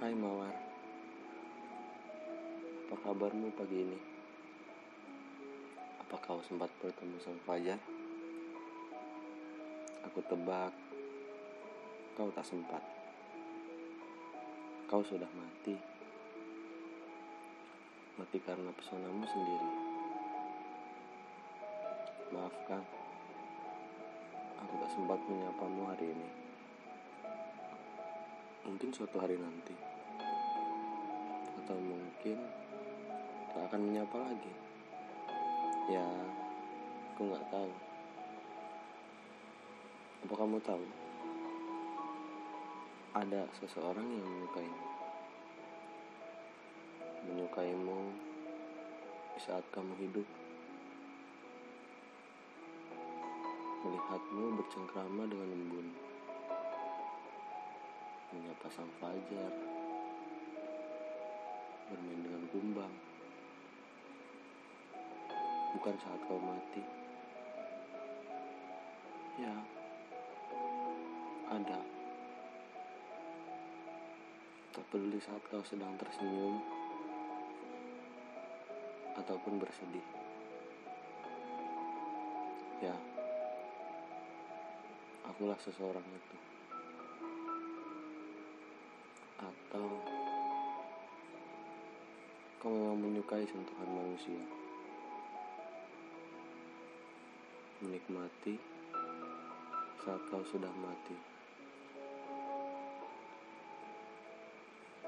Hai Mawar. Apa kabarmu pagi ini? Apa kau sempat bertemu sang Fajar? Aku tebak Kau tak sempat. Kau sudah mati. Mati karena pesonamu sendiri. Maafkan Aku tak sempat menyapamu hari ini Mungkin suatu hari nanti. Atau mungkin Tak akan menyapa lagi. Ya Aku nggak tahu. Apa kamu tahu? Ada seseorang yang menyukaimu. Menyukaimu saat kamu hidup. Melihatmu bercengkrama dengan embun Menyapa sang fajar Bermain dengan kumbang. Bukan saat kau mati. Ya Ada. Tak peduli saat kau sedang tersenyum Ataupun bersedih. Ya Akulah seseorang itu Atau Kau memang menyukai sentuhan manusia? Menikmati Saat kau sudah mati